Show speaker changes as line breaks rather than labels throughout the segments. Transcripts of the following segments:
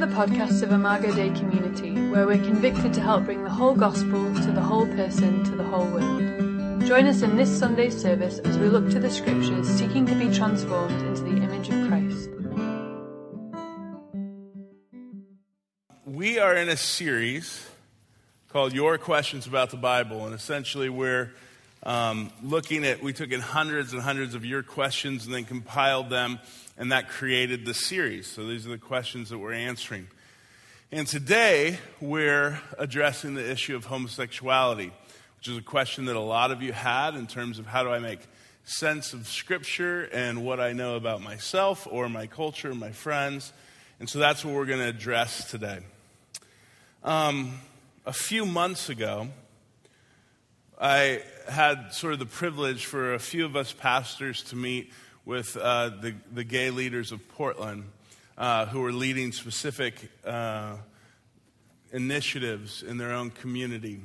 the podcast of Imago Dei Community, where we're convicted to help bring the whole gospel to the whole person, to the whole world. Join us in this Sunday's service as we look to the scriptures, seeking to be transformed into the image of Christ.
We are in a series called Your Questions About the Bible, and essentially we're um, looking at, we took in hundreds and hundreds of your questions and then compiled them, and that created the series. So these are the questions that we're answering. And today we're addressing the issue of homosexuality, which is a question that a lot of you had in terms of how do I make sense of Scripture and what I know about myself or my culture, my friends. And so that's what we're going to address today. Um, a few months ago, I had sort of the privilege for a few of us pastors to meet with uh, the, the gay leaders of Portland uh, who were leading specific uh, initiatives in their own community.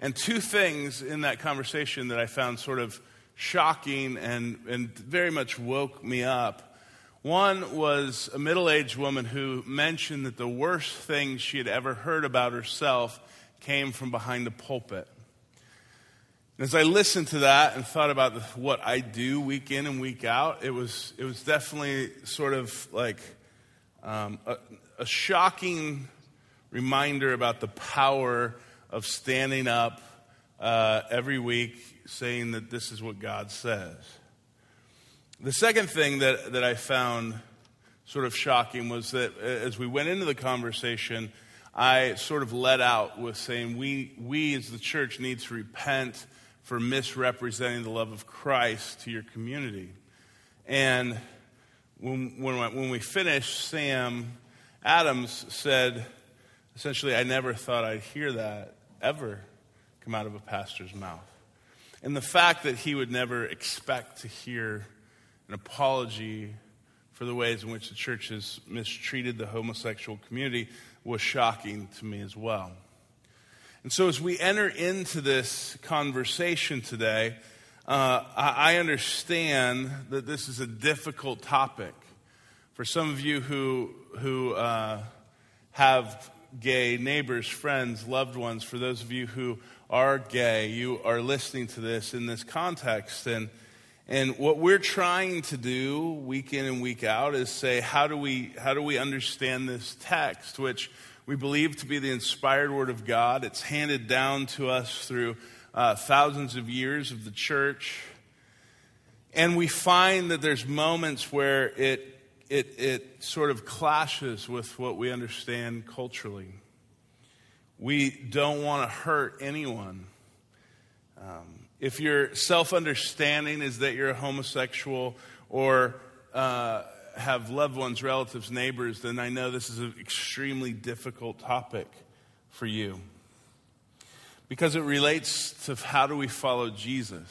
And two things in that conversation that I found sort of shocking and, and very much woke me up. One was a middle aged woman who mentioned that the worst thing she had ever heard about herself came from behind the pulpit. As I listened to that and thought about what I do week in and week out, it was, it was definitely sort of like um, a, a shocking reminder about the power of standing up uh, every week saying that this is what God says. The second thing that, that I found sort of shocking was that uh, as we went into the conversation, I sort of let out with saying we, we as the church need to repent for misrepresenting the love of Christ to your community. And when, when, when we finished, Sam Adams said, essentially, I never thought I'd hear that ever come out of a pastor's mouth. And the fact that he would never expect to hear an apology for the ways in which the church has mistreated the homosexual community was shocking to me as well. And so, as we enter into this conversation today, uh, I understand that this is a difficult topic. For some of you who, who uh, have gay neighbors, friends, loved ones, for those of you who are gay, you are listening to this in this context. And, and what we're trying to do week in and week out is say, how do we, how do we understand this text, which we believe to be the inspired word of God. It's handed down to us through uh, thousands of years of the church. And we find that there's moments where it, it, it sort of clashes with what we understand culturally. We don't want to hurt anyone. Um, if your self understanding is that you're a homosexual or uh, have loved ones, relatives, neighbors, then I know this is an extremely difficult topic for you. Because it relates to how do we follow Jesus,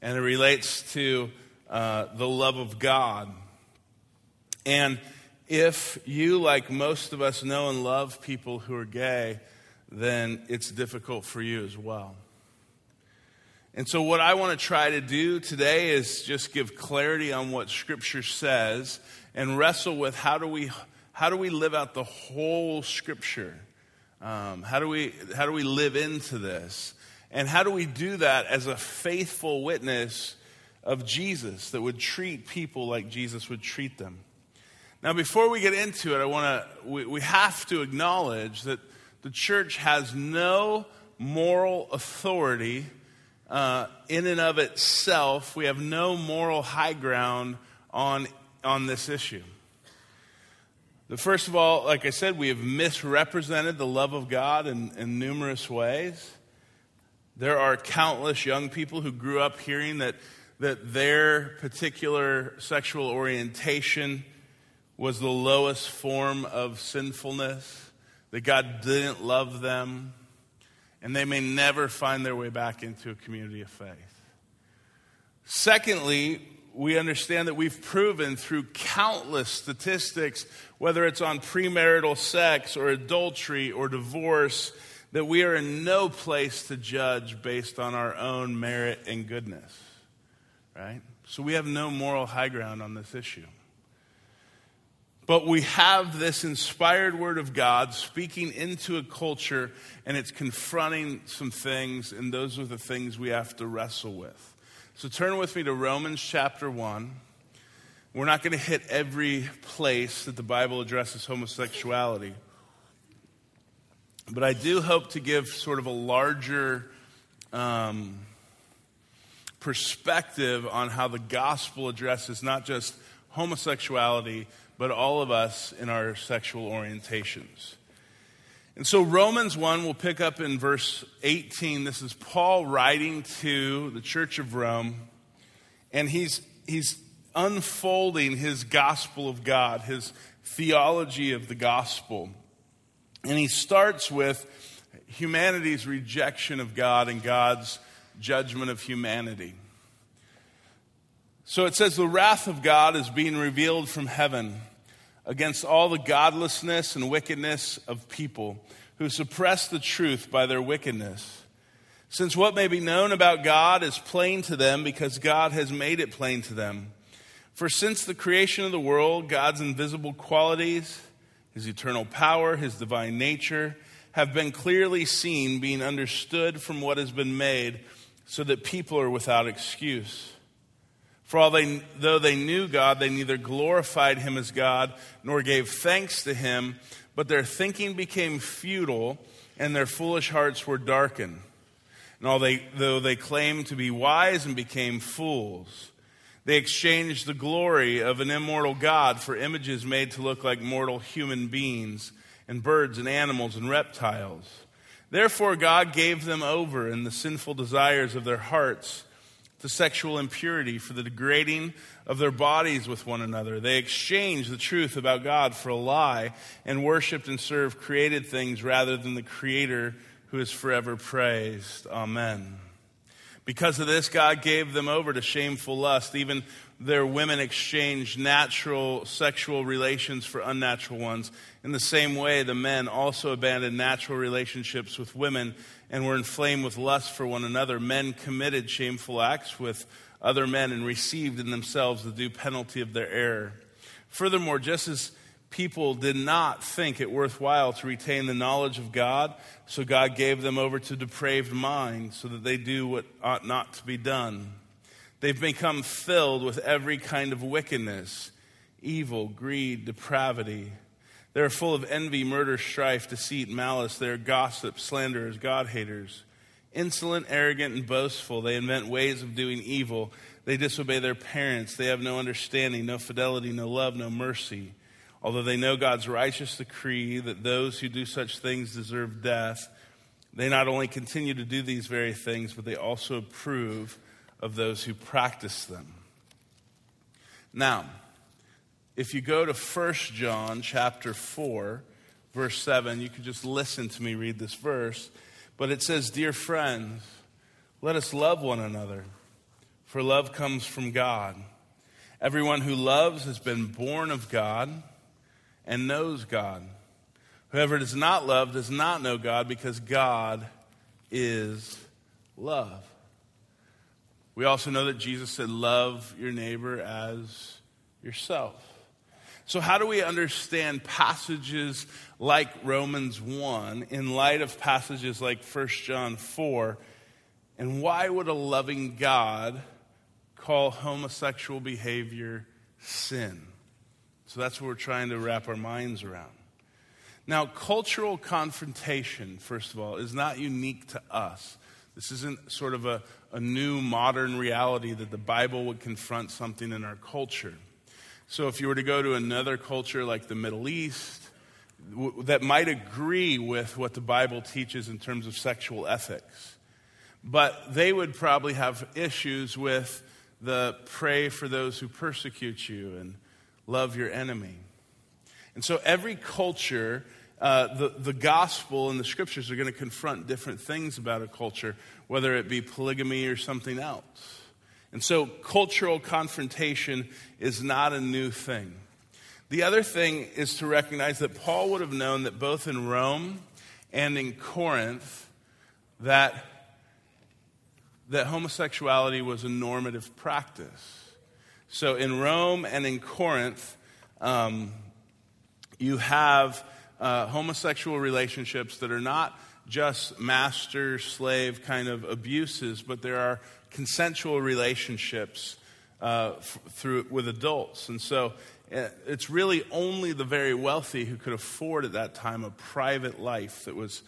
and it relates to uh, the love of God. And if you, like most of us, know and love people who are gay, then it's difficult for you as well. And so, what I want to try to do today is just give clarity on what Scripture says and wrestle with how do we, how do we live out the whole Scripture? Um, how, do we, how do we live into this? And how do we do that as a faithful witness of Jesus that would treat people like Jesus would treat them? Now, before we get into it, I want to, we, we have to acknowledge that the church has no moral authority uh, in and of itself, we have no moral high ground on, on this issue. The first of all, like I said, we have misrepresented the love of God in, in numerous ways. There are countless young people who grew up hearing that, that their particular sexual orientation was the lowest form of sinfulness, that God didn't love them, and they may never find their way back into a community of faith. Secondly, we understand that we've proven through countless statistics, whether it's on premarital sex or adultery or divorce, that we are in no place to judge based on our own merit and goodness. Right? So we have no moral high ground on this issue. But we have this inspired word of God speaking into a culture, and it's confronting some things, and those are the things we have to wrestle with. So turn with me to Romans chapter 1. We're not going to hit every place that the Bible addresses homosexuality, but I do hope to give sort of a larger um, perspective on how the gospel addresses not just homosexuality but all of us in our sexual orientations. And so Romans 1 will pick up in verse 18. This is Paul writing to the church of Rome, and he's, he's unfolding his gospel of God, his theology of the gospel. And he starts with humanity's rejection of God and God's judgment of humanity. So it says, The wrath of God is being revealed from heaven against all the godlessness and wickedness of people who suppress the truth by their wickedness. Since what may be known about God is plain to them because God has made it plain to them. For since the creation of the world, God's invisible qualities, his eternal power, his divine nature, have been clearly seen, being understood from what has been made, so that people are without excuse. For although they though they knew God, they neither glorified him as God nor gave thanks to him, but their thinking became futile and their foolish hearts were darkened. And although they claimed to be wise and became fools, they exchanged the glory of an immortal God for images made to look like mortal human beings and birds and animals and reptiles. Therefore, God gave them over in the sinful desires of their hearts to sexual impurity, for the degrading of their bodies with one another. They exchanged the truth about God for a lie and worshiped and served created things rather than the Creator who is forever praised. Amen. Because of this, God gave them over to shameful lust. Even their women exchanged natural sexual relations for unnatural ones. In the same way, the men also abandoned natural relationships with women and were inflamed with lust for one another. Men committed shameful acts with other men and received in themselves the due penalty of their error. Furthermore, just as people did not think it worthwhile to retain the knowledge of God, so God gave them over to depraved minds so that they do what ought not to be done. They've become filled with every kind of wickedness, evil, greed, depravity. They are full of envy, murder, strife, deceit, malice. They are gossips, slanderers, God haters. Insolent, arrogant, and boastful. They invent ways of doing evil. They disobey their parents. They have no understanding, no fidelity, no love, no mercy. Although they know God's righteous decree that those who do such things deserve death, they not only continue to do these very things, but they also approve of those who practice them. Now, if you go to 1 John chapter 4, verse 7, you can just listen to me read this verse. But it says, Dear friends, let us love one another, for love comes from God. Everyone who loves has been born of God and knows God. Whoever does not love does not know God because God is love. We also know that Jesus said, Love your neighbor as yourself. So, how do we understand passages like Romans 1 in light of passages like 1 John 4? And why would a loving God call homosexual behavior sin? So, that's what we're trying to wrap our minds around. Now, cultural confrontation, first of all, is not unique to us. This isn't sort of a, a new modern reality that the Bible would confront something in our culture. So if you were to go to another culture like the Middle East, w- that might agree with what the Bible teaches in terms of sexual ethics, but they would probably have issues with the pray for those who persecute you and love your enemy. And so every culture uh, the, the gospel and the scriptures are going to confront different things about a culture, whether it be polygamy or something else. And so cultural confrontation is not a new thing. The other thing is to recognize that Paul would have known that both in Rome and in Corinth, that, that homosexuality was a normative practice. So in Rome and in Corinth, um, you have uh, homosexual relationships that are not just master slave kind of abuses, but there are consensual relationships uh, f- through with adults. And so uh, it's really only the very wealthy who could afford at that time a private life that was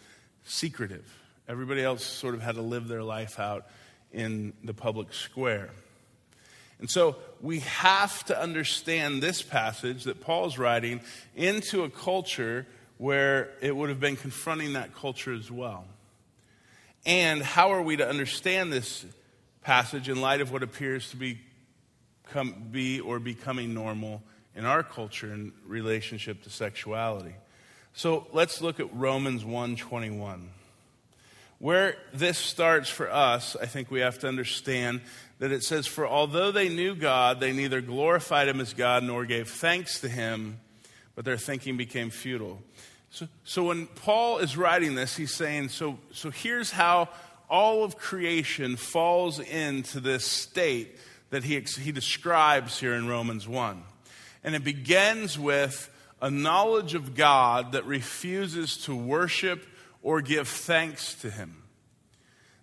secretive. Everybody else sort of had to live their life out in the public square. And so we have to understand this passage that Paul's writing into a culture where it would have been confronting that culture as well. And how are we to understand this passage in light of what appears to be, come, be or becoming normal in our culture in relationship to sexuality? So let's look at Romans 1:21. Where this starts for us, I think we have to understand that it says, For although they knew God, they neither glorified him as God nor gave thanks to him, but their thinking became futile. So, so when Paul is writing this, he's saying, so, so here's how all of creation falls into this state that he, he describes here in Romans 1. And it begins with a knowledge of God that refuses to worship or give thanks to him.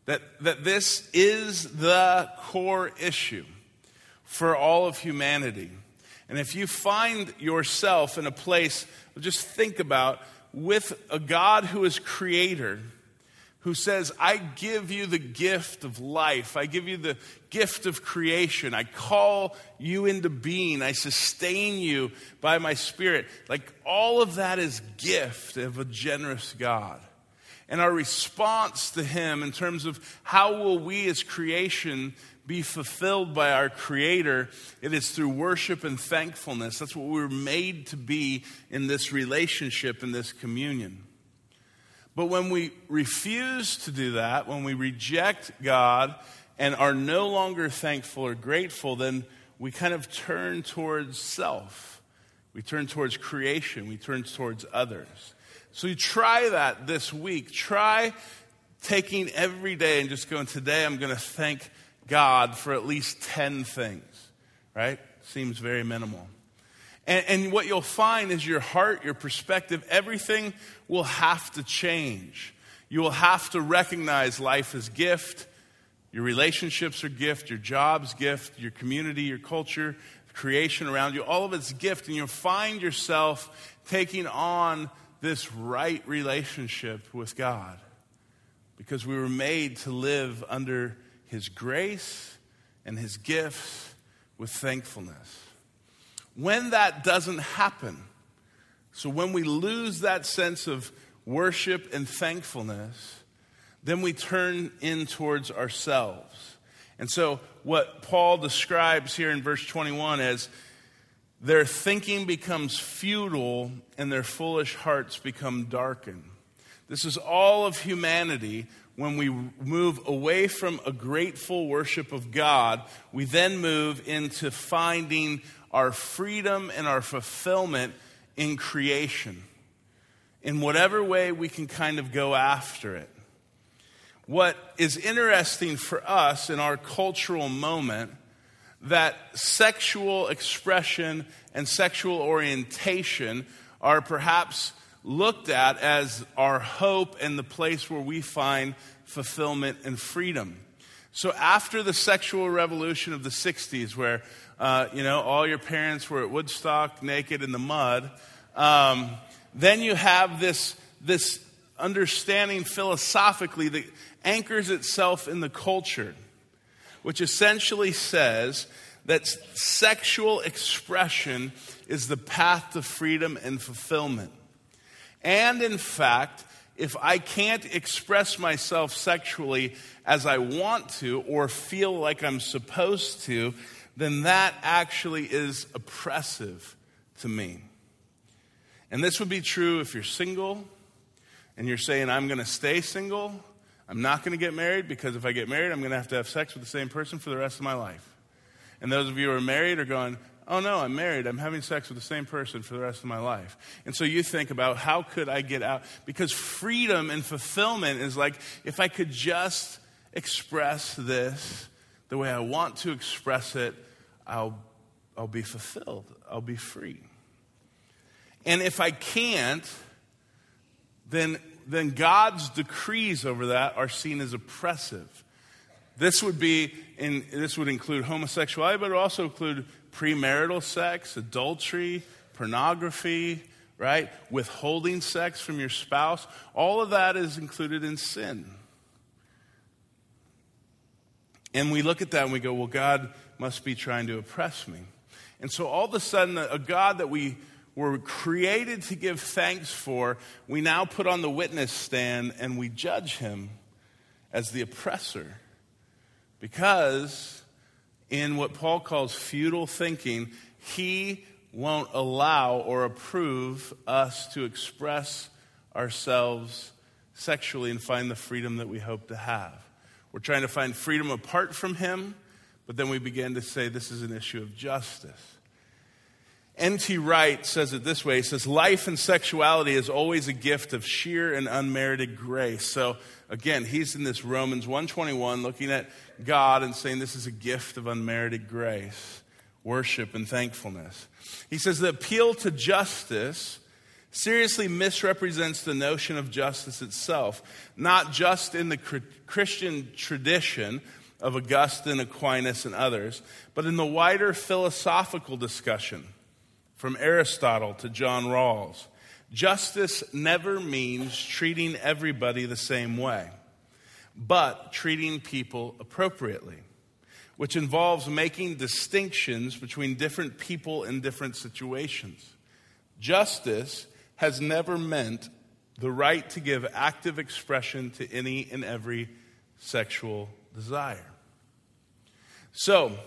That, that this is the core issue for all of humanity. And if you find yourself in a place, just think about with a God who is creator, who says, I give you the gift of life. I give you the gift of creation. I call you into being. I sustain you by my spirit. Like all of that is gift of a generous God. And our response to him in terms of how will we as creation be fulfilled by our Creator, it is through worship and thankfulness. That's what we were made to be in this relationship, in this communion. But when we refuse to do that, when we reject God and are no longer thankful or grateful, then we kind of turn towards self. We turn towards creation. We turn towards others. So you try that this week. Try taking every day and just going, today I'm going to thank God for at least 10 things, right? Seems very minimal. And, and, what you'll find is your heart, your perspective, everything will have to change. You will have to recognize life as gift. Your relationships are gift, your job's gift, your community, your culture, creation around you, all of it's gift. And you'll find yourself taking on this right relationship with God because we were made to live under his grace and his gifts with thankfulness. When that doesn't happen, so when we lose that sense of worship and thankfulness, then we turn in towards ourselves. And so, what Paul describes here in verse 21 as their thinking becomes futile and their foolish hearts become darkened. This is all of humanity when we move away from a grateful worship of God, we then move into finding our freedom and our fulfillment in creation. In whatever way we can kind of go after it. What is interesting for us in our cultural moment that sexual expression and sexual orientation are perhaps looked at as our hope and the place where we find fulfillment and freedom. So after the sexual revolution of the 60s, where, uh, you know, all your parents were at Woodstock naked in the mud, um, then you have this, this understanding philosophically that anchors itself in the culture, which essentially says that sexual expression is the path to freedom and fulfillment. And in fact, if I can't express myself sexually as I want to or feel like I'm supposed to, then that actually is oppressive to me. And this would be true if you're single and you're saying, I'm going to stay single. I'm not going to get married because if I get married, I'm going to have to have sex with the same person for the rest of my life. And those of you who are married are going, oh no, I'm married. I'm having sex with the same person for the rest of my life. And so you think about how could I get out? Because freedom and fulfillment is like if I could just express this the way I want to express it, I'll, I'll be fulfilled. I'll be free. And if I can't, then, then God's decrees over that are seen as oppressive. This would be in, this would include homosexuality, but it would also include premarital sex, adultery, pornography, right? Withholding sex from your spouse. All of that is included in sin. And we look at that and we go, well, God must be trying to oppress me. And so all of a sudden, a God that we were created to give thanks for, we now put on the witness stand and we judge him as the oppressor. Because in what Paul calls futile thinking, he won't allow or approve us to express ourselves sexually and find the freedom that we hope to have. We're trying to find freedom apart from him, but then we begin to say this is an issue of justice. N.T. Wright says it this way He says, Life and sexuality is always a gift of sheer and unmerited grace. So, again, he's in this Romans 121 looking at God and saying this is a gift of unmerited grace, worship, and thankfulness. He says, The appeal to justice seriously misrepresents the notion of justice itself, not just in the Christian tradition of Augustine, Aquinas, and others, but in the wider philosophical discussion from Aristotle to John Rawls. Justice never means treating everybody the same way, but treating people appropriately, which involves making distinctions between different people in different situations. Justice has never meant the right to give active expression to any and every sexual desire. So,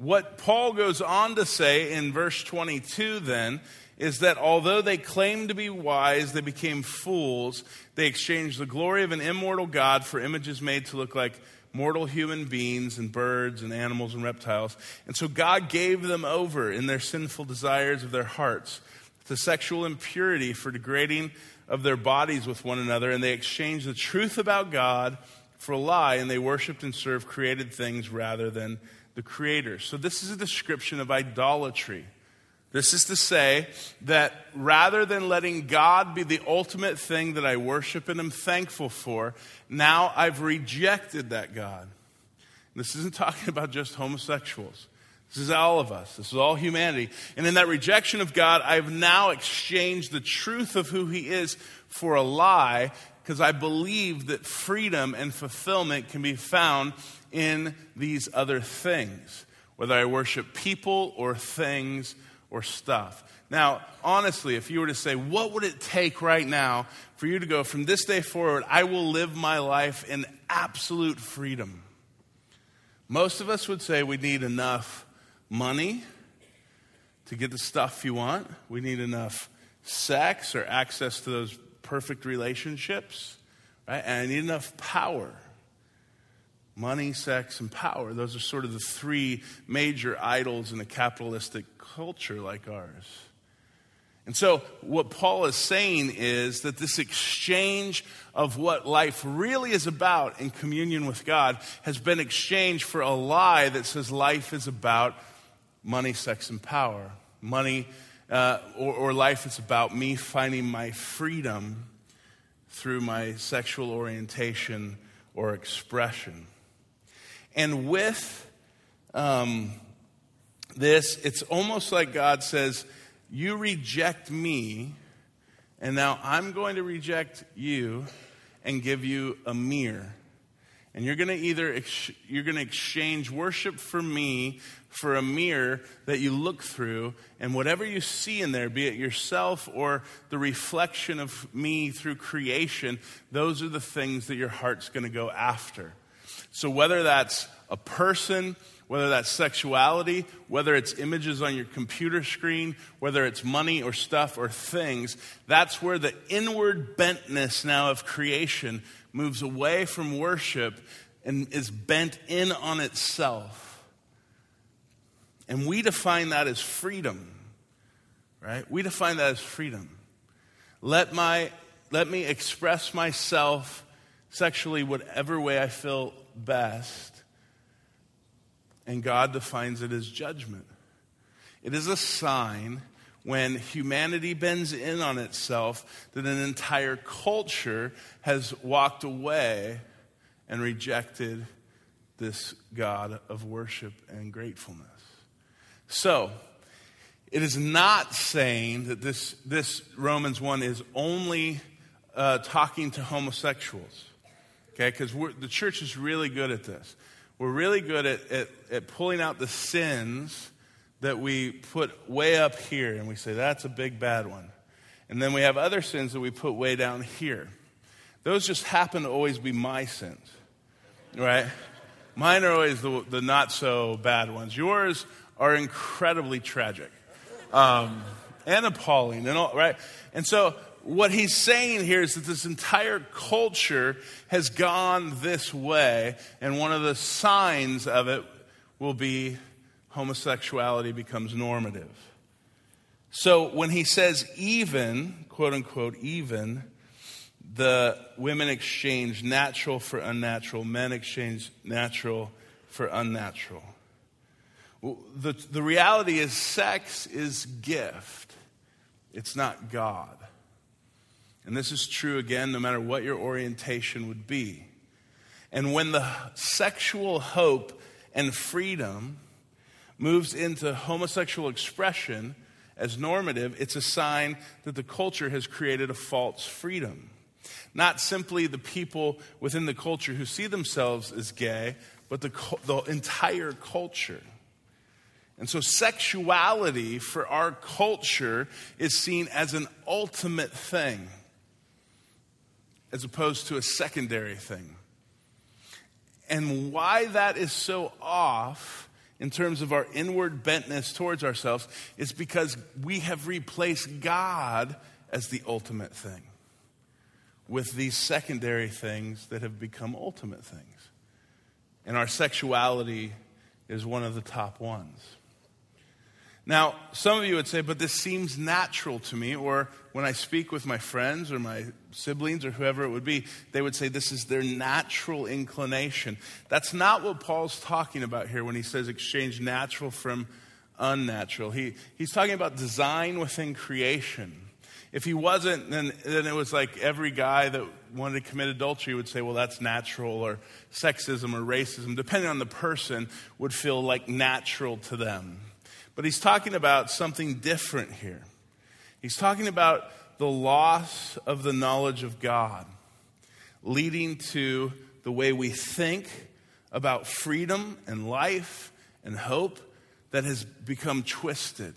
what Paul goes on to say in verse 22 then is that although they claimed to be wise, they became fools. They exchanged the glory of an immortal God for images made to look like mortal human beings and birds and animals and reptiles. And so God gave them over in their sinful desires of their hearts to sexual impurity for degrading of their bodies with one another. And they exchanged the truth about God for a lie, and they worshiped and served created things rather than the Creator. So, this is a description of idolatry. This is to say that rather than letting God be the ultimate thing that I worship and am thankful for, now I've rejected that God. This isn't talking about just homosexuals. This is all of us. This is all humanity. And in that rejection of God, I've now exchanged the truth of who He is for a lie because I believe that freedom and fulfillment can be found in these other things, whether I worship people or things or stuff. Now, honestly, if you were to say, what would it take right now for you to go from this day forward, I will live my life in absolute freedom? Most of us would say we need enough money to get the stuff you want, we need enough sex or access to those perfect relationships, right? And I need enough power. Money, sex, and power. Those are sort of the three major idols in a capitalistic culture like ours. And so, what Paul is saying is that this exchange of what life really is about in communion with God has been exchanged for a lie that says life is about money, sex, and power. Money, uh, or, or life is about me finding my freedom through my sexual orientation or expression. And with um, this, it's almost like God says, You reject me, and now I'm going to reject you and give you a mirror. And you're going to either ex- you're going to exchange worship for me for a mirror that you look through, and whatever you see in there, be it yourself or the reflection of me through creation, those are the things that your heart's going to go after. So whether that's a person, whether that's sexuality, whether it's images on your computer screen, whether it's money or stuff or things, that's where the inward bentness now of creation moves away from worship and is bent in on itself. And we define that as freedom, right? We define that as freedom. Let, my, let me express myself sexually whatever way I feel best. And God defines it as judgment. It is a sign when humanity bends in on itself that an entire culture has walked away and rejected this God of worship and gratefulness. So, it is not saying that this, this Romans 1 is only uh, talking to homosexuals, okay? Because the church is really good at this. We're really good at, at, at pulling out the sins that we put way up here and we say, that's a big bad one. And then we have other sins that we put way down here. Those just happen to always be my sins, right? Mine are always the, the not so bad ones. Yours are incredibly tragic um, and appalling, and all, right? And so, what he's saying here is that this entire culture has gone this way, and one of the signs of it will be homosexuality becomes normative. So when he says even, quote unquote, even, the women exchange natural for unnatural, men exchange natural for unnatural. The, the reality is, sex is gift, it's not God. And this is true again, no matter what your orientation would be. And when the sexual hope and freedom moves into homosexual expression as normative, it's a sign that the culture has created a false freedom. Not simply the people within the culture who see themselves as gay, but the, the entire culture. And so, sexuality for our culture is seen as an ultimate thing, as opposed to a secondary thing. And why that is so off in terms of our inward bentness towards ourselves is because we have replaced God as the ultimate thing with these secondary things that have become ultimate things. And our sexuality is one of the top ones. Now, some of you would say, but this seems natural to me, or when I speak with my friends or my siblings or whoever it would be, they would say this is their natural inclination. That's not what Paul's talking about here when he says exchange natural from unnatural. He, he's talking about design within creation. If he wasn't, then, then it was like every guy that wanted to commit adultery would say, well, that's natural, or sexism or racism, depending on the person, would feel like natural to them. But he's talking about something different here. He's talking about the loss of the knowledge of God, leading to the way we think about freedom and life and hope that has become twisted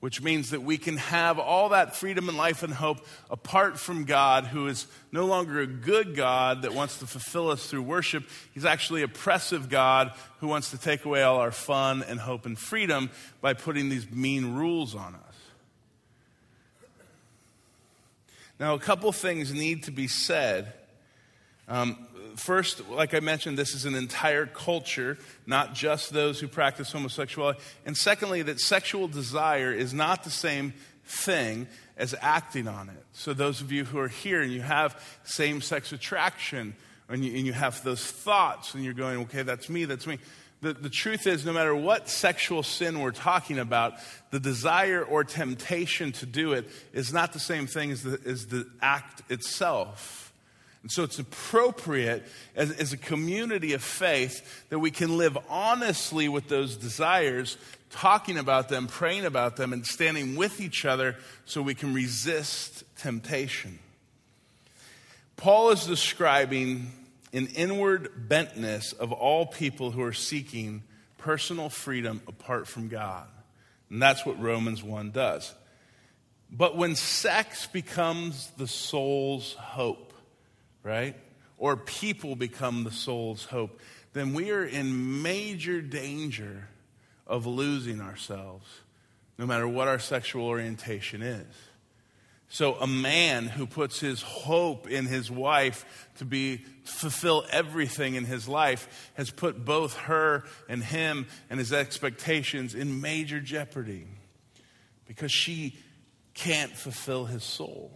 which means that we can have all that freedom and life and hope apart from God, who is no longer a good God that wants to fulfill us through worship. He's actually oppressive God who wants to take away all our fun and hope and freedom by putting these mean rules on us. Now, a couple things need to be said. Um, first, like I mentioned, this is an entire culture, not just those who practice homosexuality. And secondly, that sexual desire is not the same thing as acting on it. So, those of you who are here and you have same sex attraction, and you, and you, have those thoughts, and you're going, okay, that's me, that's me. The, the truth is, no matter what sexual sin we're talking about, the desire or temptation to do it is not the same thing as the, as the act itself. And so it's appropriate as, as, a community of faith that we can live honestly with those desires, talking about them, praying about them, and standing with each other so we can resist temptation. Paul is describing an inward bentness of all people who are seeking personal freedom apart from God. And that's what Romans 1 does. But when sex becomes the soul's hope, right? Or people become the soul's hope, then we are in major danger of losing ourselves, no matter what our sexual orientation is. So, a man who puts his hope in his wife to be fulfill everything in his life has put both her and him and his expectations in major jeopardy because she can't fulfill his soul.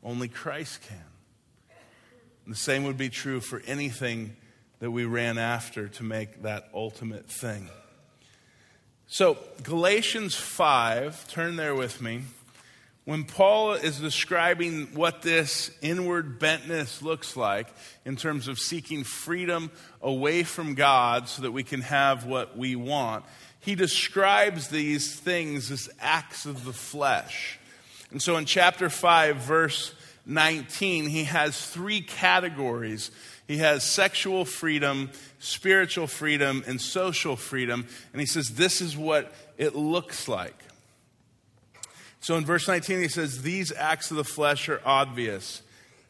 Only Christ can. The same would be true for anything that we ran after to make that ultimate thing. So, Galatians 5, turn there with me. When Paul is describing what this inward bentness looks like in terms of seeking freedom away from God so that we can have what we want, he describes these things as acts of the flesh. And so in chapter 5, verse 19, he has three categories. He has sexual freedom, spiritual freedom, and social freedom. And he says, This is what it looks like. So in verse 19, he says, These acts of the flesh are obvious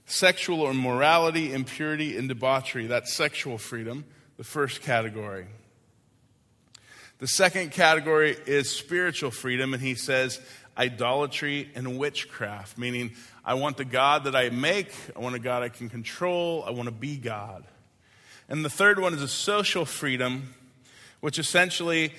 sexual immorality, impurity, and debauchery. That's sexual freedom, the first category. The second category is spiritual freedom, and he says idolatry and witchcraft, meaning I want the God that I make, I want a God I can control, I want to be God. And the third one is a social freedom, which essentially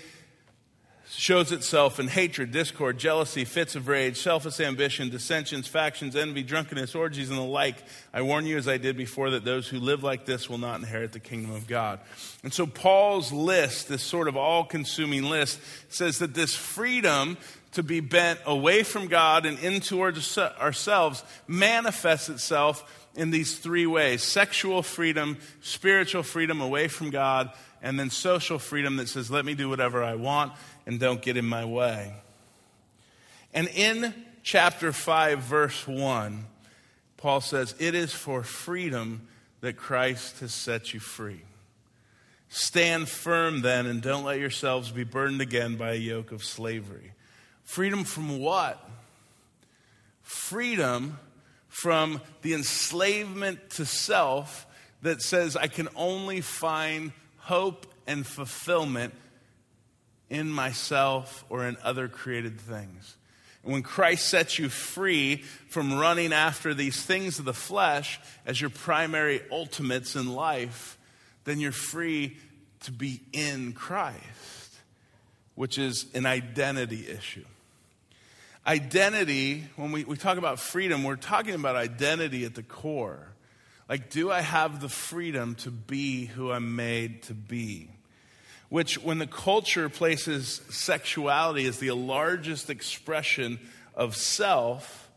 shows itself in hatred, discord, jealousy, fits of rage, selfish ambition, dissensions, factions, envy, drunkenness, orgies, and the like. I warn you, as I did before, that those who live like this will not inherit the kingdom of God. And so, Paul's list, this sort of all consuming list, says that this freedom to be bent away from God and in towards ourselves manifests itself in these three ways sexual freedom, spiritual freedom away from God, and then social freedom that says, let me do whatever I want and don't get in my way. And in chapter 5, verse 1, Paul says, It is for freedom that Christ has set you free. Stand firm then and don't let yourselves be burdened again by a yoke of slavery. Freedom from what? Freedom from the enslavement to self that says I can only find hope and fulfillment in myself or in other created things. And when Christ sets you free from running after these things of the flesh as your primary ultimates in life, then you're free to be in Christ, which is an identity issue. Identity, when we, we talk about freedom, we're talking about identity at the core. Like, do I have the freedom to be who I'm made to be? which, when the culture places sexuality as the largest expression of self,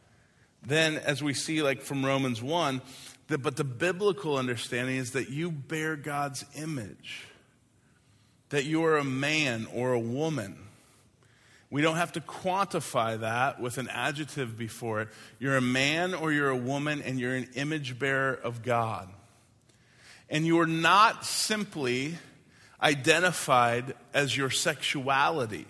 then, as we see, like from Romans 1, that, but the biblical understanding is that you bear God's image, that you are a man or a woman. We don't have to quantify that with an adjective before it. You're a man or you're a woman, and you're an image bearer of God. And you are not simply identified as your sexuality,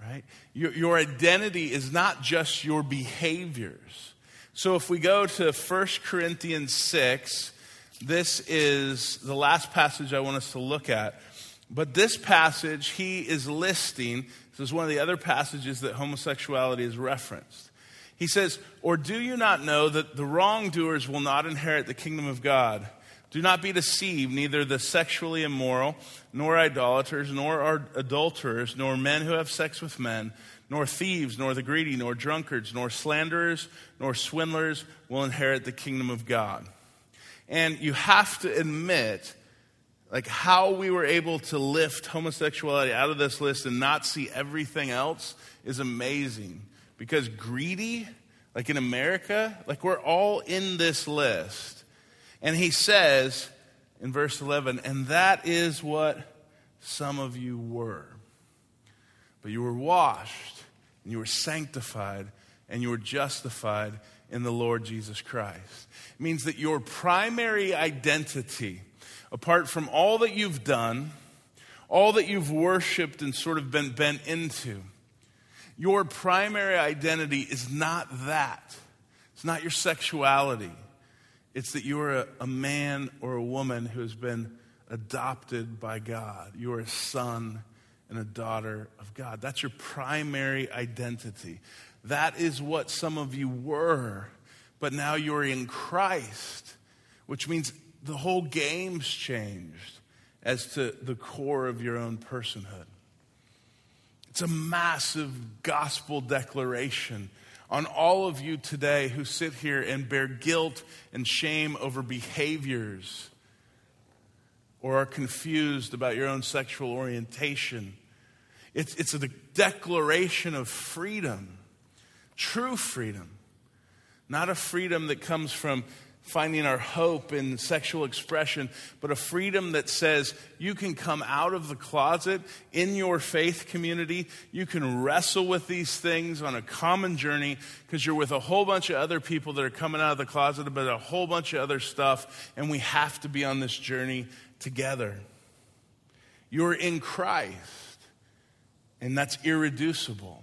right? Your, your identity is not just your behaviors. So if we go to 1 Corinthians 6, this is the last passage I want us to look at. But this passage, he is listing, this is one of the other passages that homosexuality is referenced. He says, Or do you not know that the wrongdoers will not inherit the kingdom of God? Do not be deceived, neither the sexually immoral, nor idolaters, nor adulterers, nor men who have sex with men, nor thieves, nor the greedy, nor drunkards, nor slanderers, nor swindlers will inherit the kingdom of God. And you have to admit, like, how we were able to lift homosexuality out of this list and not see everything else is amazing. Because greedy, like in America, like, we're all in this list. And he says in verse 11, and that is what some of you were. But you were washed, and you were sanctified, and you were justified in the Lord Jesus Christ. It means that your primary identity, apart from all that you've done, all that you've worshiped and sort of been bent into, your primary identity is not that. It's not your sexuality. It's that you are a, a man or a woman who has been adopted by God. You are a son and a daughter of God. That's your primary identity. That is what some of you were, but now you're in Christ, which means the whole game's changed as to the core of your own personhood. It's a massive gospel declaration on all of you today who sit here and bear guilt and shame over behaviors or are confused about your own sexual orientation. It's, it's a declaration of freedom, true freedom, not a freedom that comes from finding our hope in sexual expression, but a freedom that says you can come out of the closet in your faith community. You can wrestle with these things on a common journey because you're with a whole bunch of other people that are coming out of the closet about a whole bunch of other stuff, and we have to be on this journey together. You're in Christ, and that's irreducible.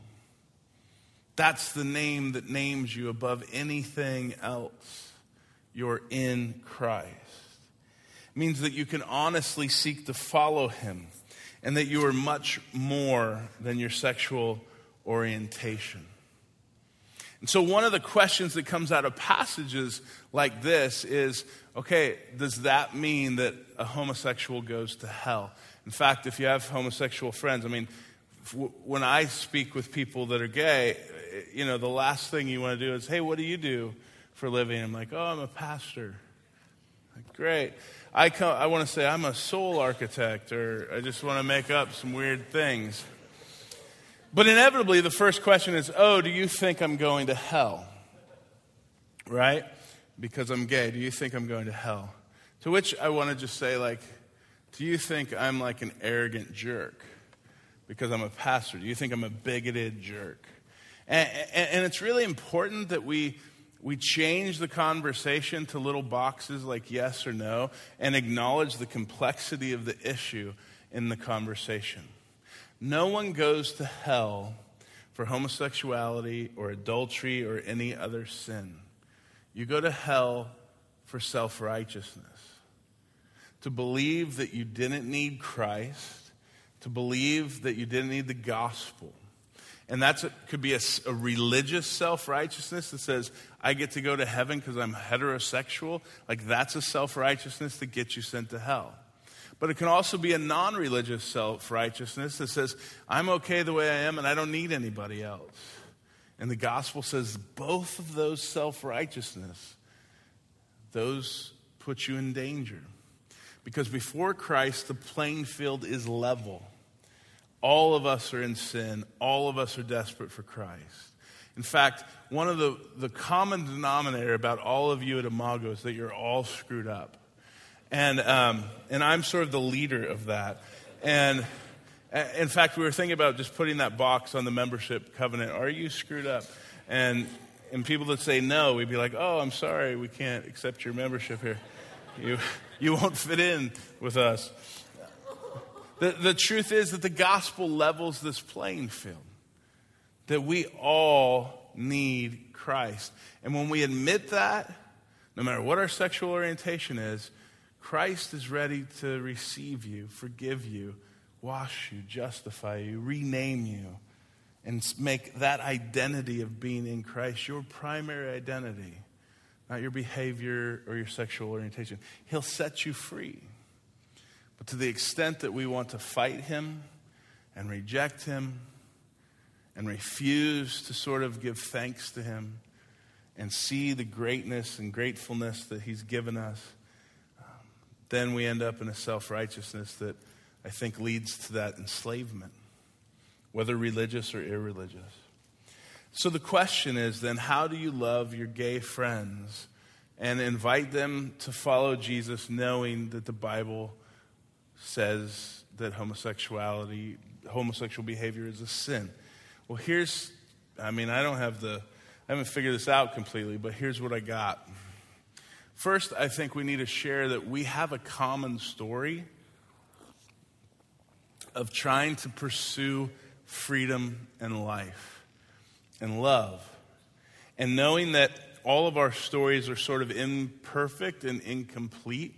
That's the name that names you above anything else you're in Christ. It means that you can honestly seek to follow him and that you are much more than your sexual orientation. And so, one of the questions that comes out of passages like this is okay, does that mean that a homosexual goes to hell? In fact, if you have homosexual friends, I mean, when I speak with people that are gay, you know, the last thing you want to do is, hey, what do you do? For living. I'm like, oh, I'm a pastor. Like, Great. I, come, I want to say I'm a soul architect, or I just want to make up some weird things. But inevitably, the first question is, oh, do you think I'm going to hell? Right? Because I'm gay. Do you think I'm going to hell? To which I want to just say, like, do you think I'm like an arrogant jerk because I'm a pastor? Do you think I'm a bigoted jerk? And, and, and it's really important that we we change the conversation to little boxes like yes or no and acknowledge the complexity of the issue in the conversation. No one goes to hell for homosexuality or adultery or any other sin. You go to hell for self righteousness. To believe that you didn't need Christ, to believe that you didn't need the gospel and that could be a, a religious self righteousness that says, I get to go to heaven because I'm heterosexual. Like, that's a self righteousness that gets you sent to hell. But it can also be a non religious self righteousness that says, I'm okay the way I am and I don't need anybody else. And the gospel says both of those self righteousness, those put you in danger. Because before Christ, the playing field is level. All of us are in sin. All of us are desperate for Christ. In fact, one of the, the common denominator about all of you at Imago is that you're all screwed up. And, um, and I'm sort of the leader of that. And in fact, we were thinking about just putting that box on the membership covenant. Are you screwed up? And, and people that say no, we'd be like, oh, I'm sorry, we can't accept your membership here. You, you won't fit in with us. The, the truth is that the gospel levels this playing field, that we all need Christ. And when we admit that, no matter what our sexual orientation is, Christ is ready to receive you, forgive you, wash you, justify you, rename you, and make that identity of being in Christ your primary identity, not your behavior or your sexual orientation. He'll set you free. But to the extent that we want to fight him and reject him and refuse to sort of give thanks to him and see the greatness and gratefulness that he's given us, um, then we end up in a self righteousness that I think leads to that enslavement, whether religious or irreligious. So the question is then, how do you love your gay friends and invite them to follow Jesus knowing that the Bible says that homosexuality, homosexual behavior is a sin. Well, here's, I mean, I don't have the, I haven't figured this out completely, but here's what I got. First, I think we need to share that we have a common story of trying to pursue freedom and life and love. And knowing that all of our stories are sort of imperfect and incomplete,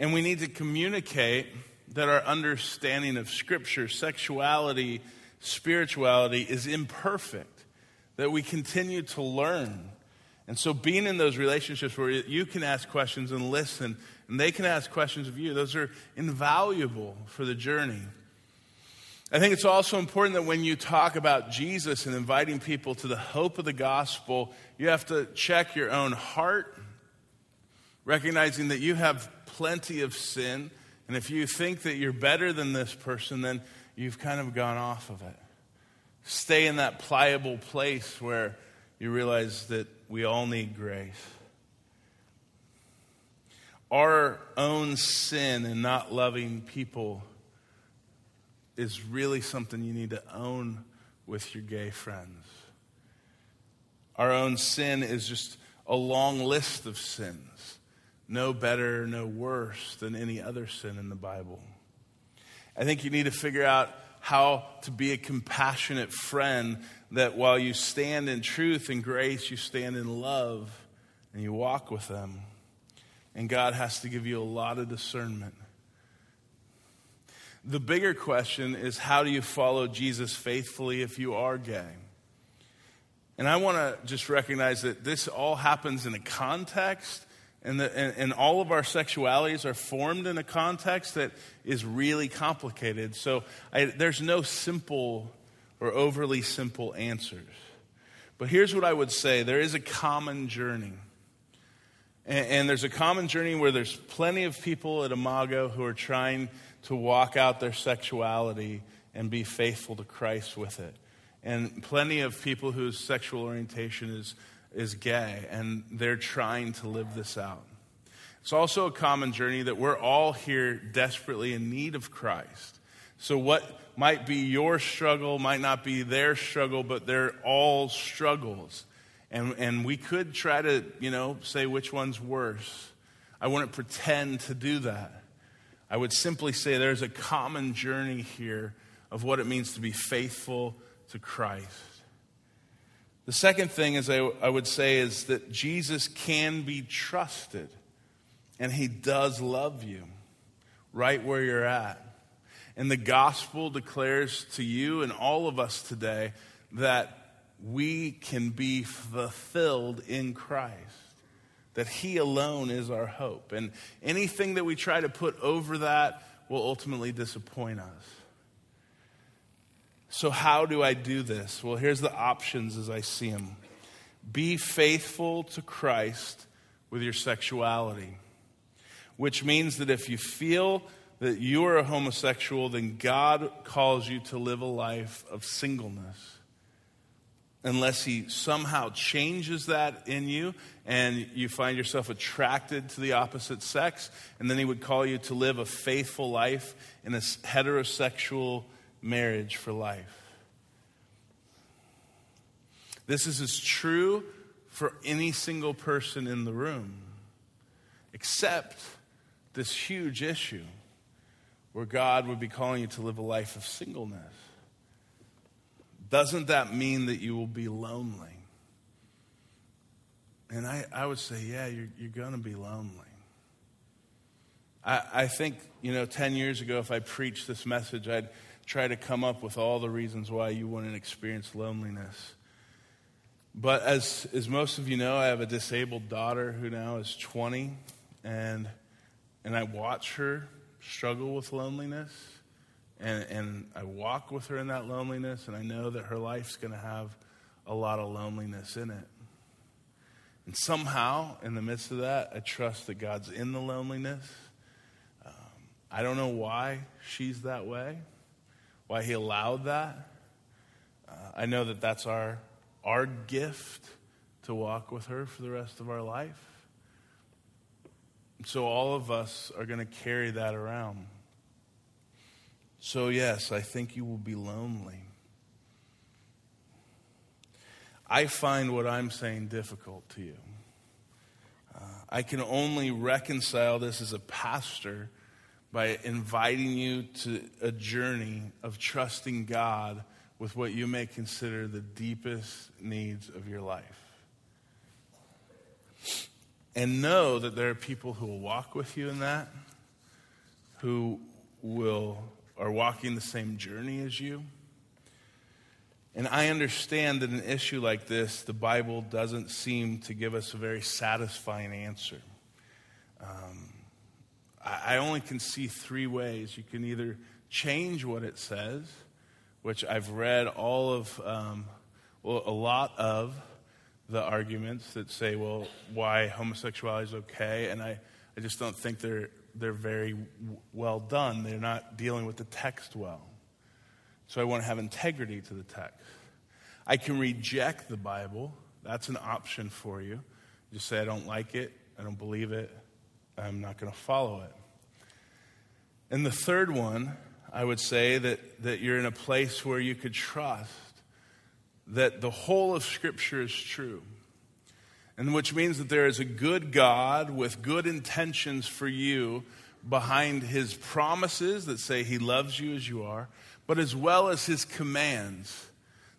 and we need to communicate that our understanding of Scripture, sexuality, spirituality is imperfect, that we continue to learn. And so, being in those relationships where you can ask questions and listen, and they can ask questions of you, those are invaluable for the journey. I think it's also important that when you talk about Jesus and inviting people to the hope of the gospel, you have to check your own heart, recognizing that you have plenty of sin. And if you think that you're better than this person, then you've kind of gone off of it. Stay in that pliable place where you realize that we all need grace. Our own sin in not loving people is really something you need to own with your gay friends. Our own sin is just a long list of sins, no better, no worse than any other sin in the Bible. I think you need to figure out how to be a compassionate friend that while you stand in truth and grace, you stand in love and you walk with them. And God has to give you a lot of discernment. The bigger question is how do you follow Jesus faithfully if you are gay? And I want to just recognize that this all happens in a context, and, the, and, and, all of our sexualities are formed in a context that is really complicated. So I, there's no simple or overly simple answers. But here's what I would say there is a common journey. And, and there's a common journey where there's plenty of people at Imago who are trying to walk out their sexuality and be faithful to Christ with it. And plenty of people whose sexual orientation is, is gay, and they're trying to live this out. It's also a common journey that we're all here desperately in need of Christ. So, what might be your struggle might not be their struggle, but they're all struggles. And, and we could try to, you know, say which one's worse. I wouldn't pretend to do that. I would simply say there's a common journey here of what it means to be faithful to Christ. The second thing is I, I would say is that Jesus can be trusted and he does love you right where you're at. And the gospel declares to you and all of us today that we can be fulfilled in Christ, that He alone is our hope. And anything that we try to put over that will ultimately disappoint us. So, how do I do this? Well, here's the options as I see them be faithful to Christ with your sexuality, which means that if you feel that you are a homosexual, then God calls you to live a life of singleness unless he somehow changes that in you and you find yourself attracted to the opposite sex, and then he would call you to live a faithful life in a heterosexual marriage for life. This is as true for any single person in the room, except this huge issue where God would be calling you to live a life of singleness doesn't that mean that you will be lonely? And I, I would say, yeah, you're, you're going to be lonely. I, I think, you know, 10 years ago, if I preached this message, I'd try to come up with all the reasons why you wouldn't experience loneliness. But as, as most of you know, I have a disabled daughter who now is 20, and, and I watch her struggle with loneliness. And, and I walk with her in that loneliness, and I know that her life's going to have a lot of loneliness in it. And somehow, in the midst of that, I trust that God's in the loneliness. Um, I don't know why she's that way, why He allowed that. Uh, I know that that's our, our gift to walk with her for the rest of our life. So, all of us are going to carry that around. So, yes, I think you will be lonely. I find what I'm saying difficult to you. Uh, I can only reconcile this as a pastor by inviting you to a journey of trusting God with what you may consider the deepest needs of your life. And know that there are people who will walk with you in that, who will are walking the same journey as you. And I understand that an issue like this, the Bible doesn't seem to give us a very satisfying answer. Um, I, only can see three ways. You can either change what it says, which I've read all of, um, well, a lot of the arguments that say, well, why homosexuality is okay. And I, I just don't think they're they're very well done. They're not dealing with the text well. So I want to have integrity to the text. I can reject the Bible. That's an option for you. Just say, I don't like it, I don't believe it, I'm not going to follow it. And the third one, I would say that, that you're in a place where you could trust that the whole of Scripture is true. And which means that there is a good God with good intentions for you behind his promises that say he loves you as you are, but as well as his commands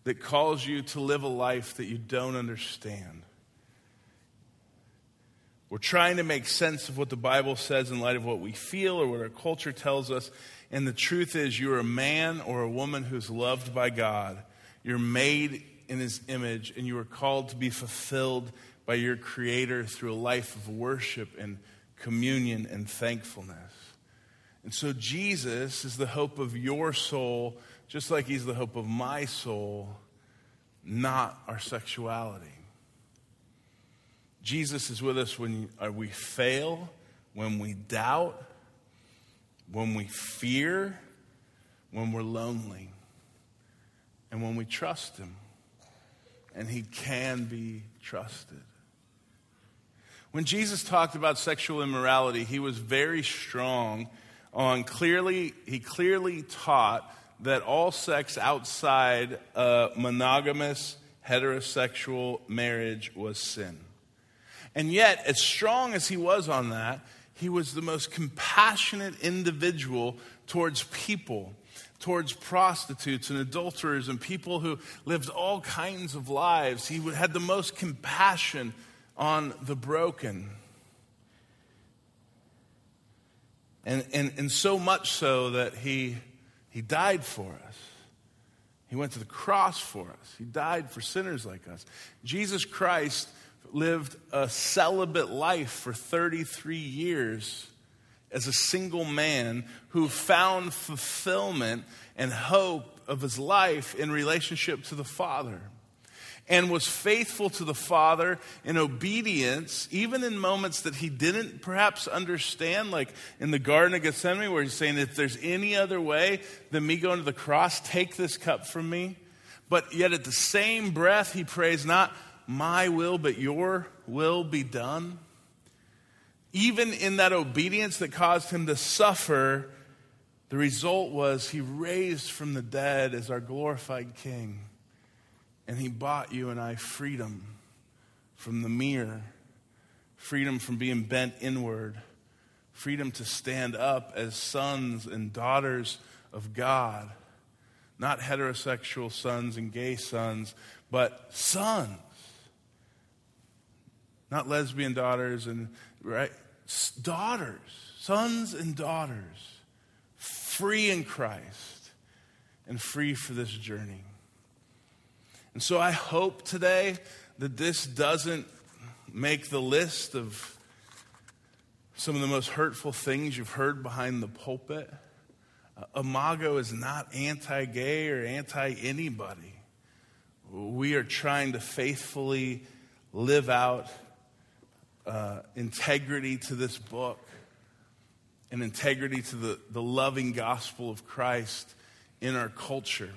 that calls you to live a life that you don't understand. We're trying to make sense of what the Bible says in light of what we feel or what our culture tells us. And the truth is, you're a man or a woman who's loved by God. You're made in his image, and you are called to be fulfilled by your Creator through a life of worship and communion and thankfulness. And so, Jesus is the hope of your soul, just like he's the hope of my soul, not our sexuality. Jesus is with us when uh, we fail, when we doubt, when we fear, when we're lonely, and when we trust Him. And He can be trusted. When Jesus talked about sexual immorality, He was very strong on clearly, He clearly taught that all sex outside a monogamous heterosexual marriage was sin. And yet, as strong as he was on that, he was the most compassionate individual towards people, towards prostitutes and adulterers and people who lived all kinds of lives. He had the most compassion on the broken. And, and, and so much so that he, he died for us. He went to the cross for us. He died for sinners like us. Jesus Christ lived a celibate life for 33 years as a single man who found fulfillment and hope of his life in relationship to the Father and was faithful to the Father in obedience, even in moments that he didn't perhaps understand, like in the Garden of Gethsemane, where he's saying, If there's any other way than me going to the cross, take this cup from me. But yet at the same breath, he prays, Not my will, but your will be done. Even in that obedience that caused him to suffer, the result was he raised from the dead as our glorified King. And he bought you and I freedom from the mirror, freedom from being bent inward, freedom to stand up as sons and daughters of God. Not heterosexual sons and gay sons, but sons not lesbian daughters and right? Daughters sons and daughters free in christ and free for this journey. And so i hope today that this doesn't make the list of some of the most hurtful things you've heard behind the pulpit. Uh, imago is not anti-gay or anti-anybody. We are trying to faithfully live out uh, integrity to this book and integrity to the, the loving gospel of Christ in our culture.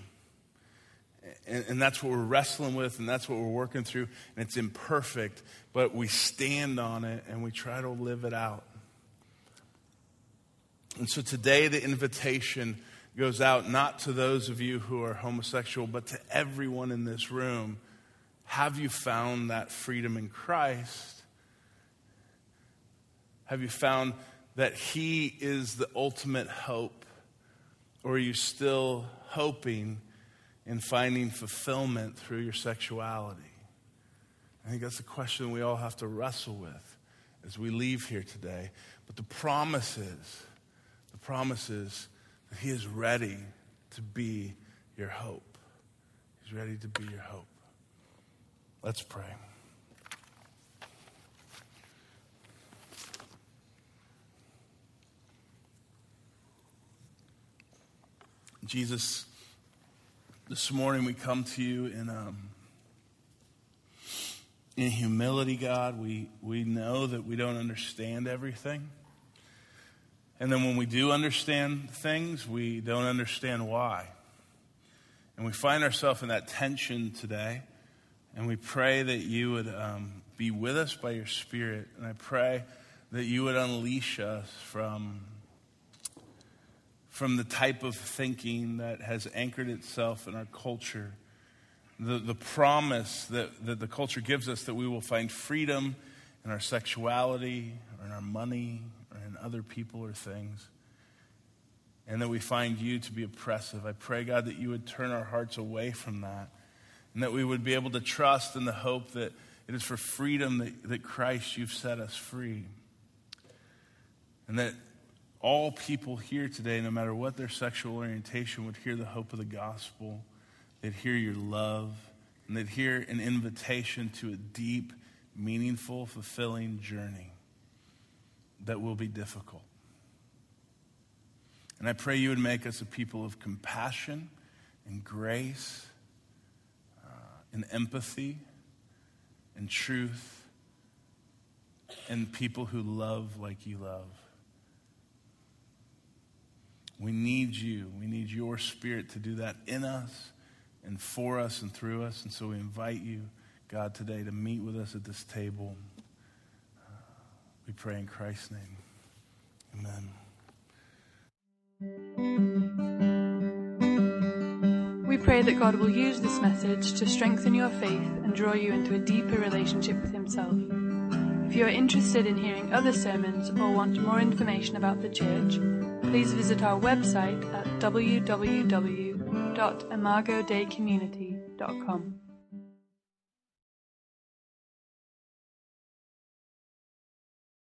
And, and, that's what we're wrestling with, and that's what we're working through. And it's imperfect, but we stand on it and we try to live it out. And so today, the invitation goes out not to those of you who are homosexual, but to everyone in this room. Have you found that freedom in Christ? Have you found that He is the ultimate hope? Or are you still hoping in finding fulfillment through your sexuality? I think that's a question we all have to wrestle with as we leave here today. But the promise is, the promise is that He is ready to be your hope. He's ready to be your hope. Let's pray. Jesus, this morning we come to you in, um, in humility, God. We, we know that we don't understand everything. And then when we do understand things, we don't understand why. And we find ourselves in that tension today. And we pray that you would um, be with us by your Spirit. And I pray that you would unleash us from, from the type of thinking that has anchored itself in our culture. The, the promise that, that the culture gives us that we will find freedom in our sexuality or in our money or in other people or things and that we find you to be oppressive. I pray, God, that you would turn our hearts away from that and that we would be able to trust in the hope that it is for freedom that, that Christ, you've set us free. And that all people here today, no matter what their sexual orientation, would hear the hope of the gospel. They'd hear your love, and they'd hear an invitation to a deep, meaningful, fulfilling journey that will be difficult. And I pray you would make us a people of compassion and grace uh, and empathy and truth and people who love like you love. We need you. We need your spirit to do that in us and for us and through us. And so we invite you, God, today to meet with us at this table. We pray in Christ's name. Amen.
We pray that God will use this message to strengthen your faith and draw you into a deeper relationship with Himself. If you are interested in hearing other sermons or want more information about the church, please visit our website at www.imagodeicommunity.com.